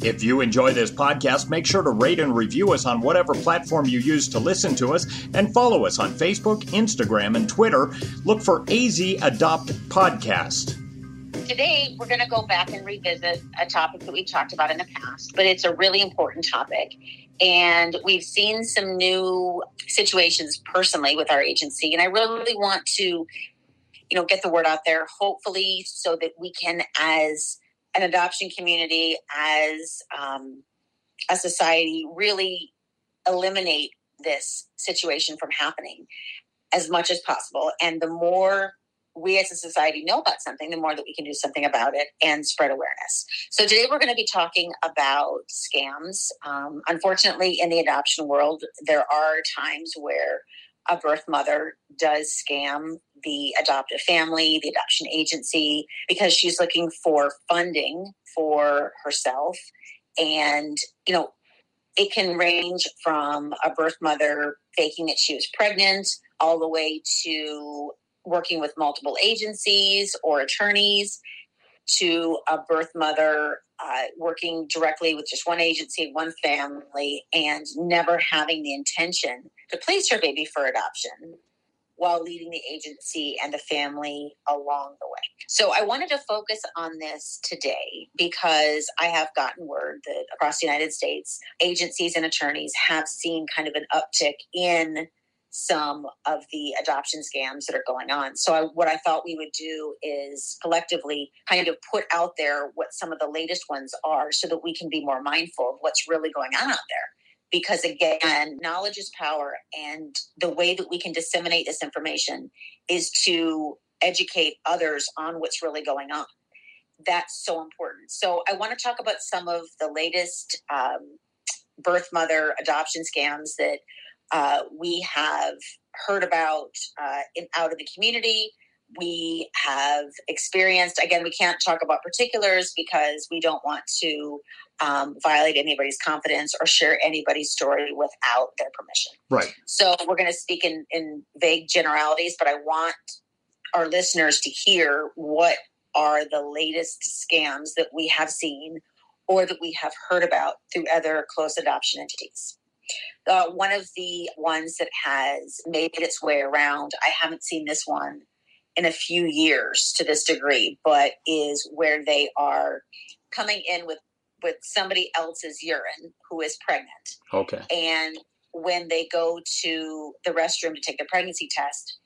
If you enjoy this podcast, make sure to rate and review us on whatever platform you use to listen to us and follow us on Facebook, Instagram, and Twitter. Look for AZ Adopt Podcast. Today, we're going to go back and revisit a topic that we've talked about in the past, but it's a really important topic. And we've seen some new situations personally with our agency. And I really want to, you know, get the word out there, hopefully, so that we can, as an adoption community as um, a society really eliminate this situation from happening as much as possible. And the more we as a society know about something, the more that we can do something about it and spread awareness. So today we're going to be talking about scams. Um, unfortunately, in the adoption world, there are times where a birth mother does scam the adoptive family, the adoption agency, because she's looking for funding for herself. And, you know, it can range from a birth mother faking that she was pregnant all the way to working with multiple agencies or attorneys to a birth mother uh, working directly with just one agency, one family, and never having the intention to place her baby for adoption while leading the agency and the family along the way. So I wanted to focus on this today because I have gotten word that across the United States, agencies and attorneys have seen kind of an uptick in some of the adoption scams that are going on. So, I, what I thought we would do is collectively kind of put out there what some of the latest ones are so that we can be more mindful of what's really going on out there. Because again, knowledge is power, and the way that we can disseminate this information is to educate others on what's really going on. That's so important. So, I want to talk about some of the latest um, birth mother adoption scams that uh, we have heard about uh, in, out of the community. We have experienced, again, we can't talk about particulars because we don't want to um, violate anybody's confidence or share anybody's story without their permission. Right. So we're going to speak in, in vague generalities, but I want our listeners to hear what are the latest scams that we have seen or that we have heard about through other close adoption entities. Uh, one of the ones that has made its way around, I haven't seen this one in a few years to this degree, but is where they are coming in with with somebody else's urine who is pregnant. Okay. And when they go to the restroom to take the pregnancy test,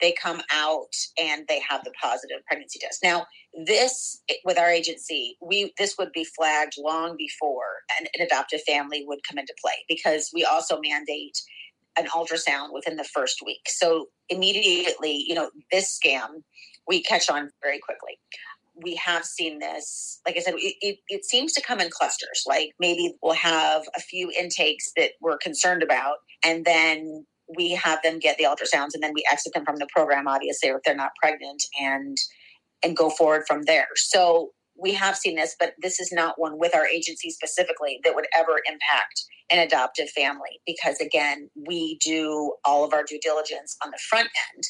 they come out and they have the positive pregnancy test. Now, this with our agency, we this would be flagged long before an, an adoptive family would come into play because we also mandate an ultrasound within the first week. So immediately, you know, this scam we catch on very quickly. We have seen this, like I said, it, it, it seems to come in clusters. Like maybe we'll have a few intakes that we're concerned about, and then we have them get the ultrasounds and then we exit them from the program obviously if they're not pregnant and and go forward from there so we have seen this but this is not one with our agency specifically that would ever impact an adoptive family because again we do all of our due diligence on the front end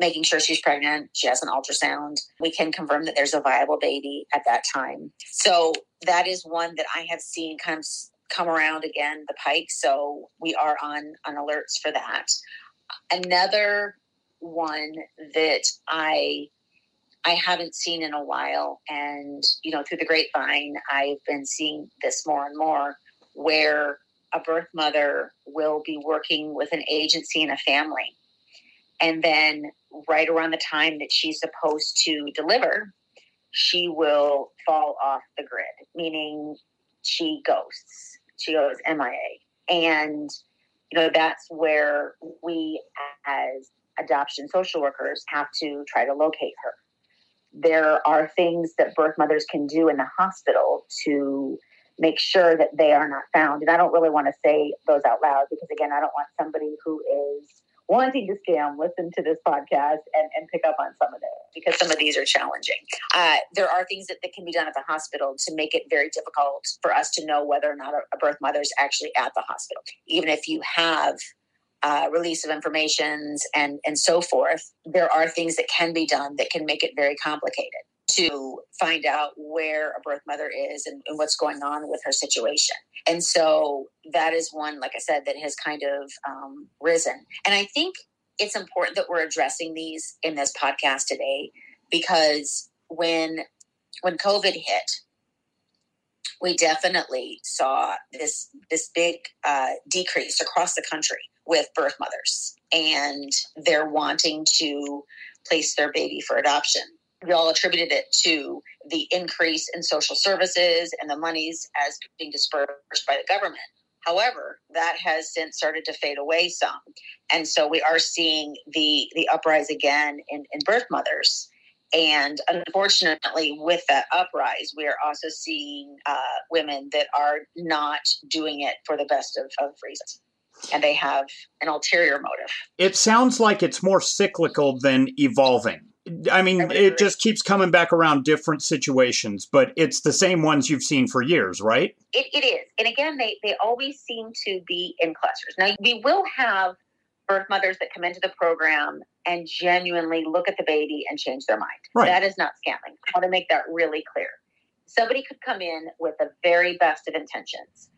making sure she's pregnant. She has an ultrasound. We can confirm that there's a viable baby at that time. So that is one that I have seen kind of come around again the pike. So we are on on alerts for that. Another one that I I haven't seen in a while, and you know through the grapevine, I've been seeing this more and more, where a birth mother will be working with an agency and a family, and then right around the time that she's supposed to deliver, she will fall off the grid, meaning she ghosts. She goes MIA. And, you know, that's where we as adoption social workers have to try to locate her. There are things that birth mothers can do in the hospital to make sure that they are not found. And I don't really want to say those out loud because, again, I don't want somebody who is wanting to scam listen to this podcast and, and pick up on some of it because some of these are challenging. Uh, there are things that, that can be done at the hospital to make it very difficult for us to know whether or not a, a birth mother is actually at the hospital. Even if you have uh, release of informations and, and so forth, there are things that can be done that can make it very complicated to find out where a birth mother is and, and, what's going on with her situation. And so that is one, like I said, that has kind of um, risen. And I think it's important that we're addressing these in this podcast today because when when COVID hit, we definitely saw this this big uh, decrease across the country with birth mothers, and they're wanting to place their baby for adoption we all attributed it to the increase in social services and the monies as being dispersed by the government. However, that has since started to fade away some. And so we are seeing the, the uprise again in, in birth mothers. And unfortunately, with that uprise, we are also seeing uh, women that are not doing it for the best of, of reasons. And they have an ulterior motive. It sounds like it's more cyclical than evolving. I mean, I it just keeps coming back around different situations, but it's the same ones you've seen for years, right? It, it is. And again, they, they always seem to be in clusters. Now, we will have birth mothers that come into the program and genuinely look at the baby and change their mind. Right. That is not scamming. I want to make that really clear. Somebody could come in with the very best of intentions,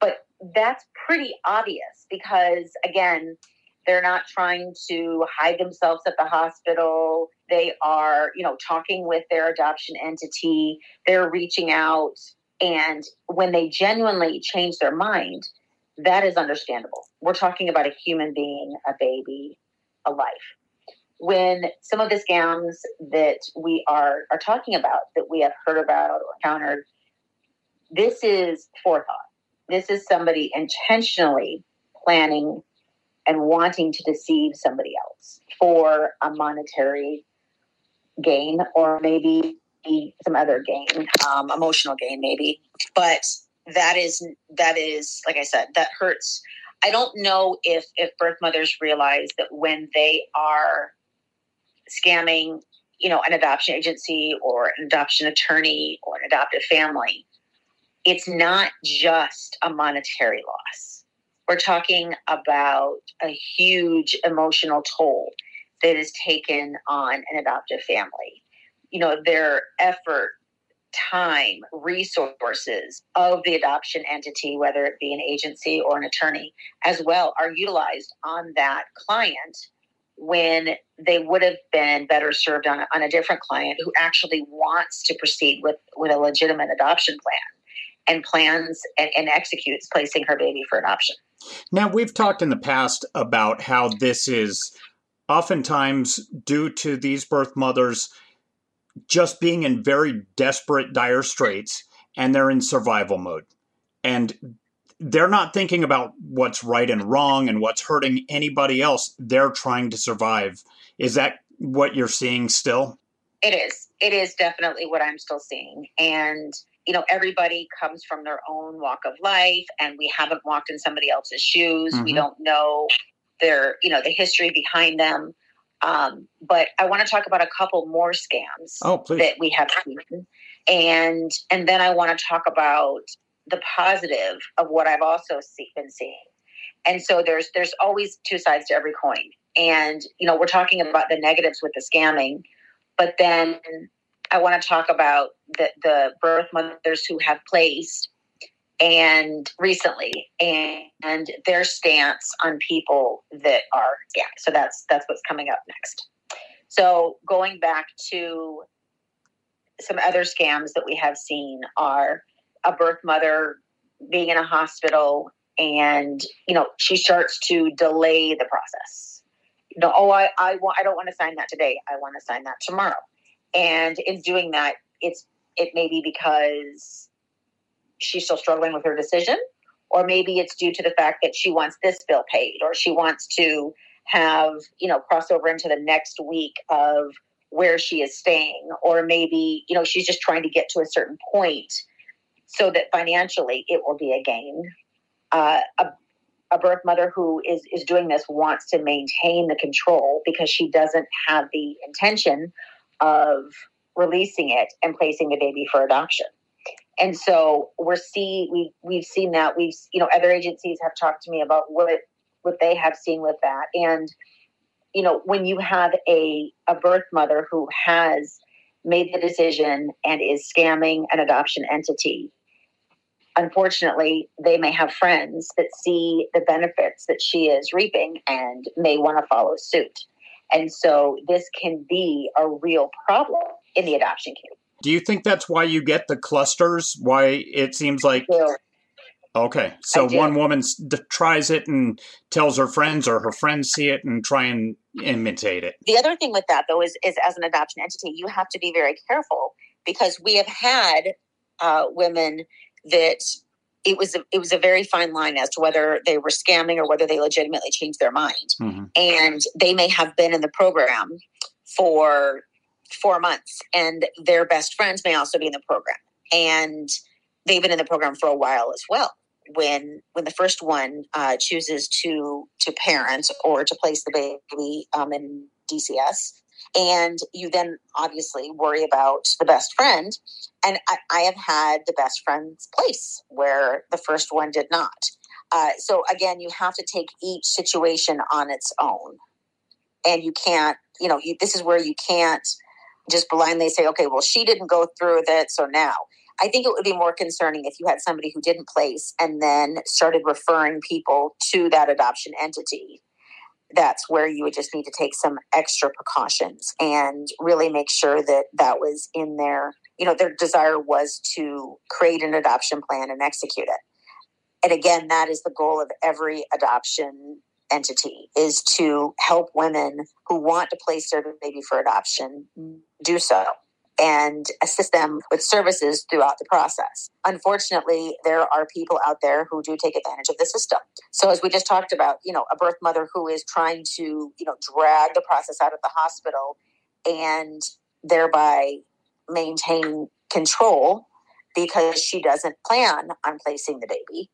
but that's pretty obvious because, again, they're not trying to hide themselves at the hospital. They are, you know, talking with their adoption entity. They're reaching out. And when they genuinely change their mind, that is understandable. We're talking about a human being, a baby, a life. When some of the scams that we are, are talking about, that we have heard about or encountered, this is forethought. This is somebody intentionally planning and wanting to deceive somebody else for a monetary gain or maybe some other gain, um, emotional gain, maybe. But that is that is like I said, that hurts. I don't know if if birth mothers realize that when they are scamming, you know, an adoption agency or an adoption attorney or an adoptive family, it's not just a monetary loss we're talking about a huge emotional toll that is taken on an adoptive family. You know, their effort, time, resources of the adoption entity, whether it be an agency or an attorney, as well, are utilized on that client when they would have been better served on a, on a different client who actually wants to proceed with, with a legitimate adoption plan and plans and, and executes placing her baby for adoption. Now, we've talked in the past about how this is oftentimes due to these birth mothers just being in very desperate, dire straits and they're in survival mode. And they're not thinking about what's right and wrong and what's hurting anybody else. They're trying to survive. Is that what you're seeing still? It is. It is definitely what I'm still seeing. And you know, everybody comes from their own walk of life and we haven't walked in somebody else's shoes. Mm-hmm. We don't know their, you know, the history behind them. Um, but I want to talk about a couple more scams oh, that we have seen. And and then I want to talk about the positive of what I've also see, been seeing. And so there's there's always two sides to every coin. And, you know, we're talking about the negatives with the scamming, but then I want to talk about the, the birth mothers who have placed and recently and, and their stance on people that are yeah so that's that's what's coming up next. So going back to some other scams that we have seen are a birth mother being in a hospital and you know she starts to delay the process. You know oh i i want i don't want to sign that today. I want to sign that tomorrow and in doing that it's it may be because she's still struggling with her decision or maybe it's due to the fact that she wants this bill paid or she wants to have you know cross over into the next week of where she is staying or maybe you know she's just trying to get to a certain point so that financially it will be a gain. Uh, a, a birth mother who is is doing this wants to maintain the control because she doesn't have the intention of releasing it and placing the baby for adoption. And so we're see we we've seen that. We've you know other agencies have talked to me about what what they have seen with that. And you know when you have a a birth mother who has made the decision and is scamming an adoption entity unfortunately they may have friends that see the benefits that she is reaping and may want to follow suit and so this can be a real problem in the adoption community do you think that's why you get the clusters? Why it seems like. Okay, so one woman tries it and tells her friends, or her friends see it and try and imitate it. The other thing with that, though, is, is as an adoption entity, you have to be very careful because we have had uh, women that it was a, it was a very fine line as to whether they were scamming or whether they legitimately changed their mind, mm-hmm. and they may have been in the program for four months, and their best friends may also be in the program, and they've been in the program for a while as well. When when the first one uh, chooses to to parent or to place the baby um, in DCS, and you then obviously worry about the best friend. And I, I have had the best friend's place where the first one did not. Uh, so again, you have to take each situation on its own, and you can't. You know, you, this is where you can't just blindly say, okay, well, she didn't go through with it, so now. I think it would be more concerning if you had somebody who didn't place and then started referring people to that adoption entity. That's where you would just need to take some extra precautions and really make sure that that was in their, you know, their desire was to create an adoption plan and execute it. And again, that is the goal of every adoption entity is to help women who want to place their baby for adoption do so and assist them with services throughout the process. Unfortunately, there are people out there who do take advantage of the system. So as we just talked about, you know, a birth mother who is trying to, you know, drag the process out of the hospital and thereby maintain control because she doesn't plan on placing the baby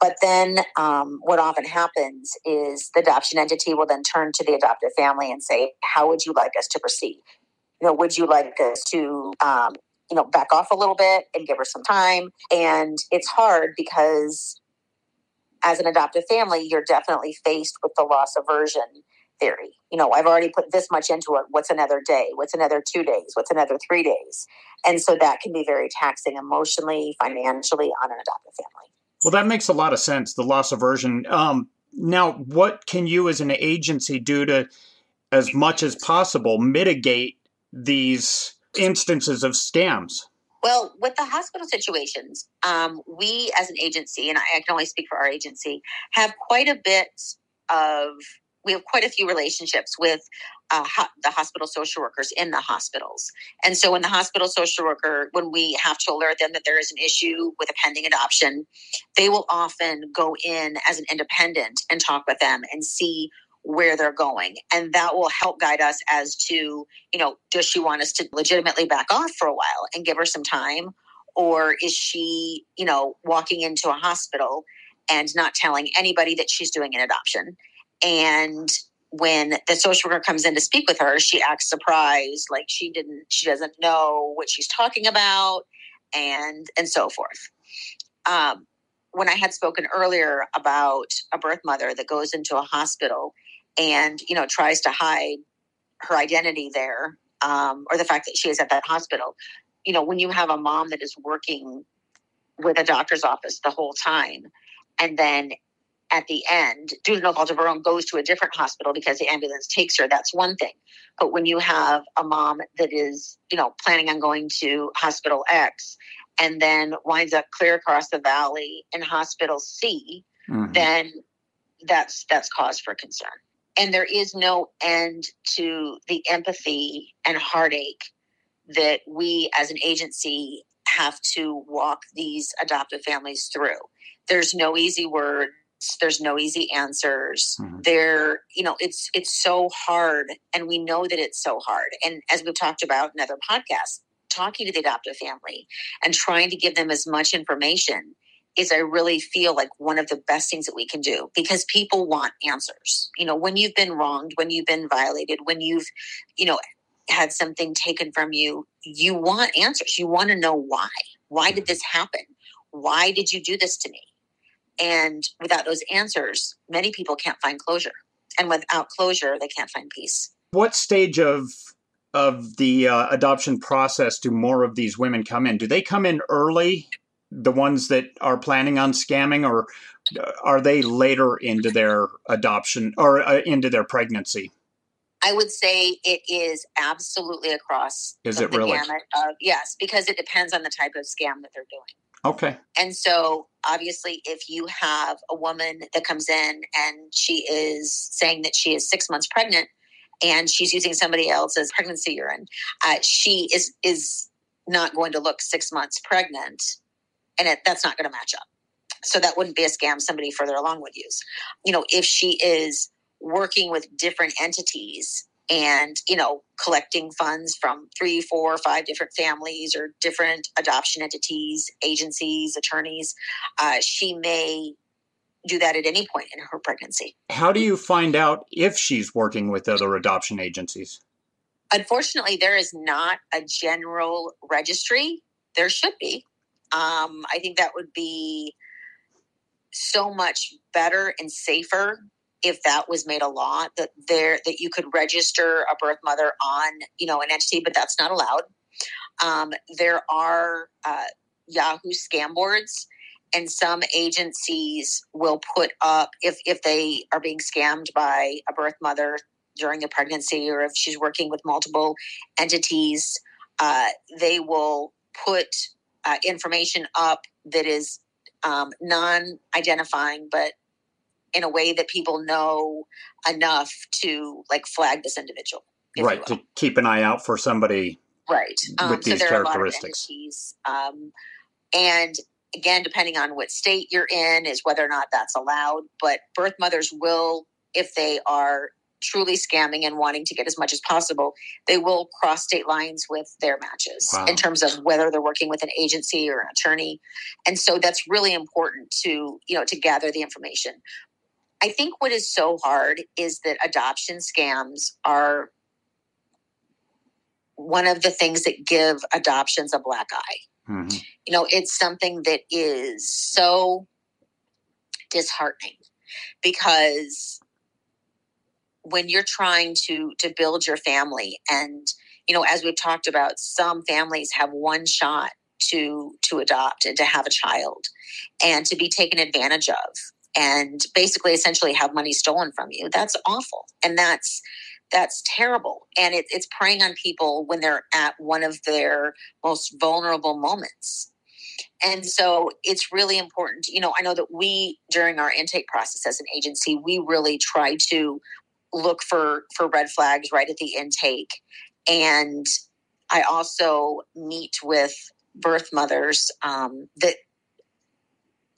but then um, what often happens is the adoption entity will then turn to the adoptive family and say, How would you like us to proceed? You know, would you like us to, um, you know, back off a little bit and give her some time? And it's hard because as an adoptive family, you're definitely faced with the loss aversion theory. You know, I've already put this much into it. What's another day? What's another two days? What's another three days? And so that can be very taxing emotionally, financially on an adoptive family. Well, that makes a lot of sense. The loss aversion. Um, now, what can you as an agency do to, as much as possible, mitigate these instances of scams? Well, with the hospital situations, um, we as an agency, and I can only speak for our agency, have quite a bit of we have quite a few relationships with uh, ho- the hospital social workers in the hospitals. And so, when the hospital social worker, when we have to alert them that there is an issue with a pending adoption, they will often go in as an independent and talk with them and see where they're going. And that will help guide us as to, you know, does she want us to legitimately back off for a while and give her some time? Or is she, you know, walking into a hospital and not telling anybody that she's doing an adoption? And when the social worker comes in to speak with her, she acts surprised, like she didn't, she doesn't know what she's talking about, and and so forth. Um, when I had spoken earlier about a birth mother that goes into a hospital and you know tries to hide her identity there um, or the fact that she is at that hospital you know when you have a mom that is working with a doctor's office the whole time and then at the end, due to no fault of her own, goes to a different hospital because the ambulance takes her. That's one thing. But when you have a mom that is, you know, planning on going to hospital X and then winds up clear across the valley in hospital C, mm-hmm. then that's that's cause for concern. And there is no end to the empathy and heartache that we as an agency have to walk these adoptive families through. There's no easy words, there's no easy answers mm-hmm. there you know it's it's so hard and we know that it's so hard and as we've talked about in other podcasts talking to the adoptive family and trying to give them as much information is i really feel like one of the best things that we can do because people want answers you know when you've been wronged when you've been violated when you've you know had something taken from you you want answers you want to know why why did this happen why did you do this to me and without those answers, many people can't find closure. And without closure, they can't find peace. What stage of of the uh, adoption process do more of these women come in? Do they come in early, the ones that are planning on scamming, or are they later into their adoption or uh, into their pregnancy? I would say it is absolutely across. Is the, it really? Gamut of, yes, because it depends on the type of scam that they're doing. Okay. And so, obviously, if you have a woman that comes in and she is saying that she is six months pregnant and she's using somebody else's pregnancy urine, uh, she is is not going to look six months pregnant, and it, that's not going to match up. So that wouldn't be a scam somebody further along would use. You know, if she is working with different entities and you know collecting funds from three four five different families or different adoption entities agencies attorneys uh, she may do that at any point in her pregnancy how do you find out if she's working with other adoption agencies unfortunately there is not a general registry there should be um, i think that would be so much better and safer if that was made a law that there that you could register a birth mother on you know an entity but that's not allowed. Um, there are uh, yahoo scam boards and some agencies will put up if if they are being scammed by a birth mother during a pregnancy or if she's working with multiple entities uh, they will put uh, information up that is um, non-identifying but in a way that people know enough to like flag this individual. Right, to keep an eye out for somebody right um, with these so characteristics. Um, and again, depending on what state you're in, is whether or not that's allowed. But birth mothers will, if they are truly scamming and wanting to get as much as possible, they will cross state lines with their matches wow. in terms of whether they're working with an agency or an attorney. And so that's really important to, you know, to gather the information. I think what is so hard is that adoption scams are one of the things that give adoptions a black eye. Mm-hmm. You know, it's something that is so disheartening because when you're trying to to build your family and you know as we've talked about some families have one shot to to adopt and to have a child and to be taken advantage of and basically essentially have money stolen from you. That's awful and that's that's terrible. And it, it's preying on people when they're at one of their most vulnerable moments. And so it's really important you know i know that we during our intake process as an agency we really try to look for for red flags right at the intake and i also meet with birth mothers um, that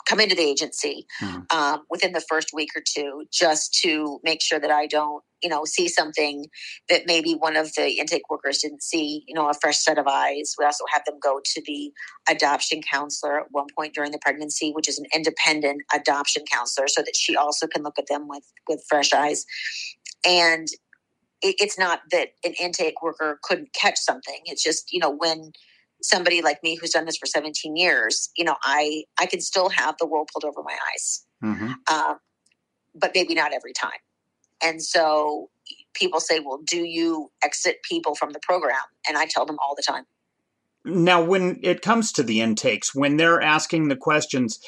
come into the agency mm. um, within the first week or two just to make sure that I don't, you know, see something that maybe one of the intake workers didn't see, you know, a fresh set of eyes. We also have them go to the adoption counselor at one point during the pregnancy, which is an independent adoption counselor, so that she also can look at them with, with fresh eyes. And it, it's not that an intake worker couldn't catch something. It's just, you know, when somebody like me who's done this for 17 years, you know, I I can still have the world pulled over my eyes, mm-hmm. uh, but maybe not every time. And so people say, well, do you exit people from the program? And I tell them all the time. Now, when it comes to the intakes, when they're asking the questions,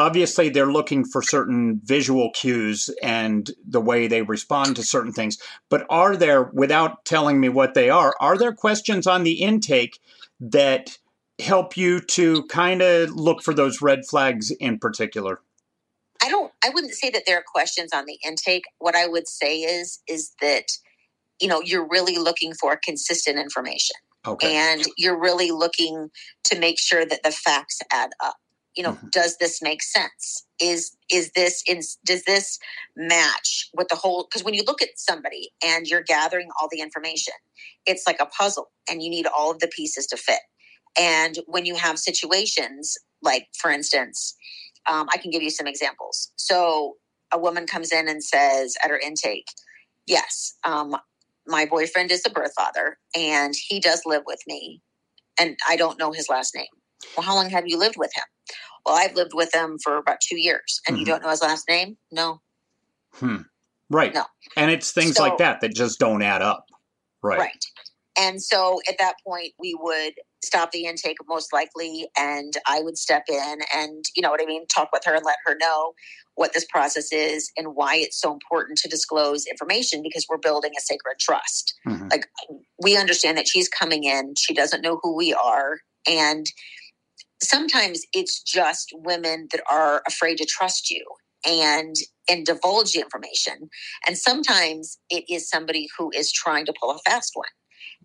obviously they're looking for certain visual cues and the way they respond to certain things. But are there, without telling me what they are, are there questions on the intake that help you to kind of look for those red flags in particular? I don't I wouldn't say that there are questions on the intake. What I would say is is that you know, you're really looking for consistent information. Okay. And you're really looking to make sure that the facts add up. You know, mm-hmm. does this make sense? Is is this in does this match with the whole because when you look at somebody and you're gathering all the information, it's like a puzzle and you need all of the pieces to fit. And when you have situations like for instance, um, I can give you some examples. So a woman comes in and says at her intake, Yes, um, my boyfriend is the birth father and he does live with me and I don't know his last name. Well, how long have you lived with him? Well, I've lived with him for about two years and mm-hmm. you don't know his last name? No. Hmm. Right. No. And it's things so, like that that just don't add up. Right. Right. And so at that point, we would stop the intake most likely, and I would step in and, you know what I mean, talk with her and let her know what this process is and why it's so important to disclose information because we're building a sacred trust. Mm-hmm. Like, we understand that she's coming in, she doesn't know who we are. And sometimes it's just women that are afraid to trust you and and divulge the information and sometimes it is somebody who is trying to pull a fast one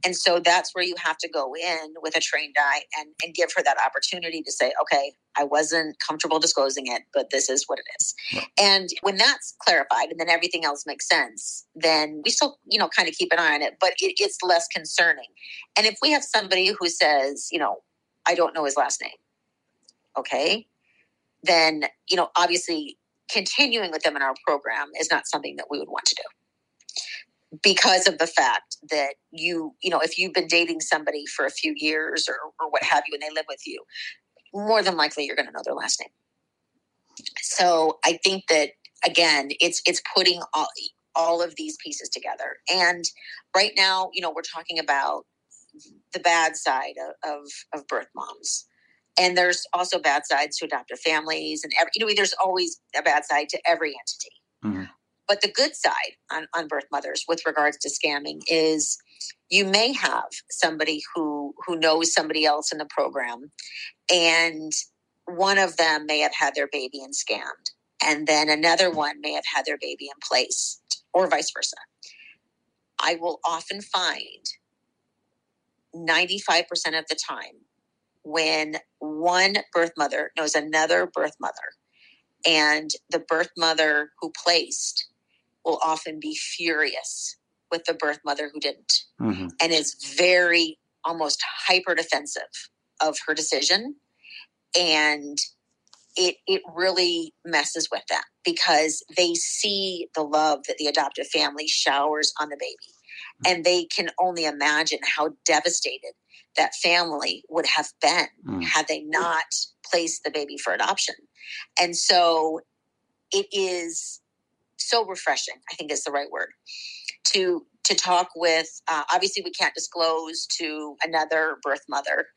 and so that's where you have to go in with a trained eye and, and give her that opportunity to say, okay, I wasn't comfortable disclosing it, but this is what it is. And when that's clarified and then everything else makes sense, then we still, you know, kind of keep an eye on it, but it, it's less concerning. And if we have somebody who says, you know, I don't know his last name, okay, then, you know, obviously continuing with them in our program is not something that we would want to do. Because of the fact that you you know if you've been dating somebody for a few years or, or what have you and they live with you more than likely you're going to know their last name. So i think that again it's it's putting all all of these pieces together. And right now you know we're talking about the bad side of, of, of birth moms and there's also bad sides to adoptive families and every, you know there's always a bad side to every entity mm-hmm. But the good side on, on birth mothers with regards to scamming is you may have somebody who who knows somebody else in the program and one of them may have had their baby and scammed and then another one may have had their baby in place or vice versa i will often find 95% of the time when one birth mother knows another birth mother and the birth mother who placed will often be furious with the birth mother who didn't mm-hmm. and is very almost hyper defensive of her decision and it it really messes with them because they see the love that the adoptive family showers on the baby and they can only imagine how devastated that family would have been mm-hmm. had they not placed the baby for adoption and so it is so refreshing i think is the right word to to talk with uh, obviously we can't disclose to another birth mother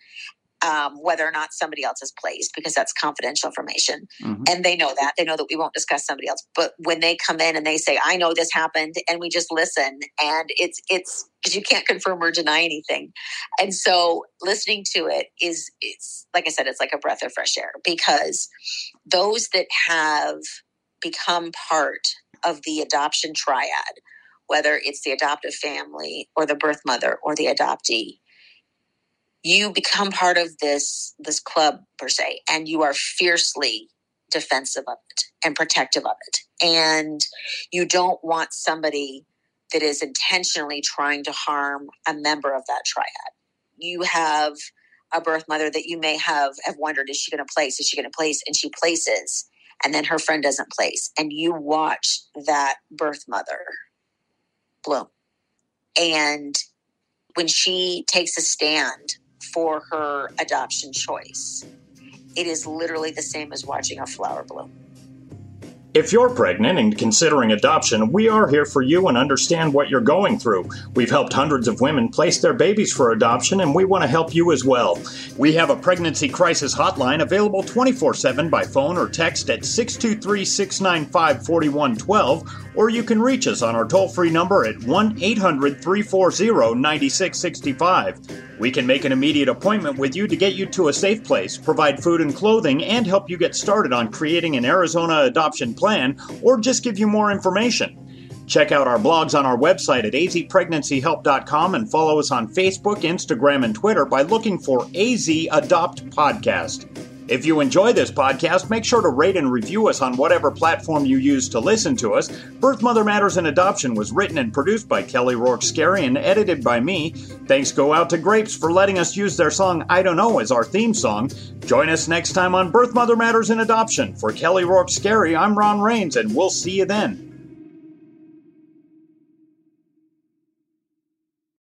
um, whether or not somebody else is placed because that's confidential information. Mm-hmm. and they know that. They know that we won't discuss somebody else. But when they come in and they say i know this happened and we just listen and it's it's because you can't confirm or deny anything. And so listening to it is it's like i said it's like a breath of fresh air because those that have become part of the adoption triad, whether it's the adoptive family or the birth mother or the adoptee, you become part of this this club per se, and you are fiercely defensive of it and protective of it. And you don't want somebody that is intentionally trying to harm a member of that triad. You have a birth mother that you may have have wondered is she going to place is she going to place and she places and then her friend doesn't place and you watch that birth mother bloom and when she takes a stand for her adoption choice it is literally the same as watching a flower bloom If you're pregnant and considering adoption, we are here for you and understand what you're going through. We've helped hundreds of women place their babies for adoption, and we want to help you as well. We have a pregnancy crisis hotline available 24 7 by phone or text at 623 695 4112, or you can reach us on our toll free number at 1 800 340 9665. We can make an immediate appointment with you to get you to a safe place, provide food and clothing, and help you get started on creating an Arizona adoption plan, or just give you more information. Check out our blogs on our website at azpregnancyhelp.com and follow us on Facebook, Instagram, and Twitter by looking for AZ Adopt Podcast. If you enjoy this podcast, make sure to rate and review us on whatever platform you use to listen to us. Birth Mother Matters in Adoption was written and produced by Kelly Rourke Scary and edited by me. Thanks go out to Grapes for letting us use their song I Don't Know as our theme song. Join us next time on Birth Mother Matters in Adoption. For Kelly Rourke Scary, I'm Ron Rains, and we'll see you then.